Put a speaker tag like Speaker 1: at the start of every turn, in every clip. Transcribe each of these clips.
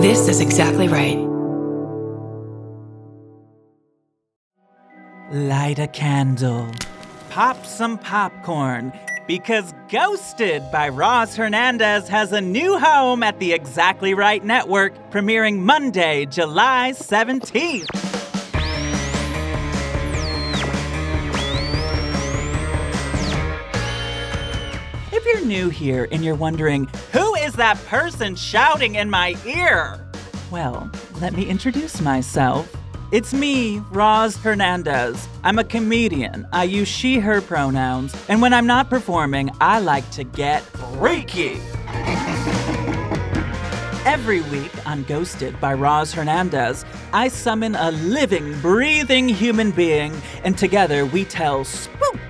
Speaker 1: This is exactly right.
Speaker 2: Light a candle. Pop some popcorn. Because Ghosted by Roz Hernandez has a new home at the Exactly Right Network, premiering Monday, July 17th. You're new here and you're wondering, who is that person shouting in my ear? Well, let me introduce myself. It's me, Roz Hernandez. I'm a comedian. I use she, her pronouns. And when I'm not performing, I like to get freaky. Every week on Ghosted by Roz Hernandez, I summon a living, breathing human being, and together we tell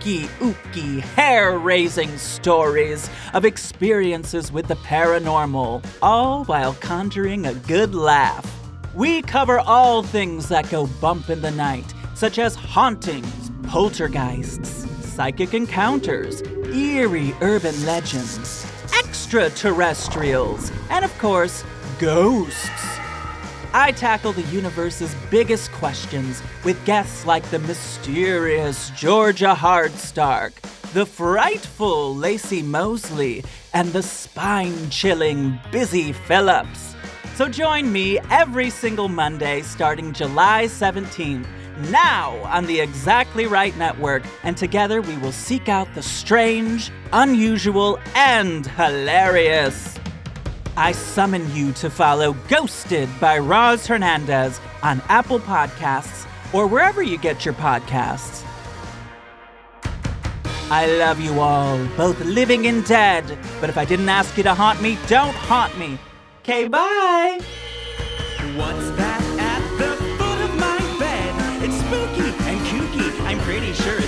Speaker 2: spooky, ooky, hair raising stories of experiences with the paranormal, all while conjuring a good laugh. We cover all things that go bump in the night, such as hauntings, poltergeists, psychic encounters, eerie urban legends, extraterrestrials, and of course, ghosts. I tackle the universe's biggest questions with guests like the mysterious Georgia Hardstark, the frightful Laci Mosley, and the spine chilling Busy Philipps. So join me every single Monday starting July 17th, now on the Exactly Right Network, and together we will seek out the strange, unusual, and hilarious. I summon you to follow Ghosted by Roz Hernandez on Apple Podcasts or wherever you get your podcasts. I love you all, both living and dead, but if I didn't ask you to haunt me, don't haunt me. Okay, bye! What's that at the foot of my bed? It's spooky and kooky, I'm pretty sure.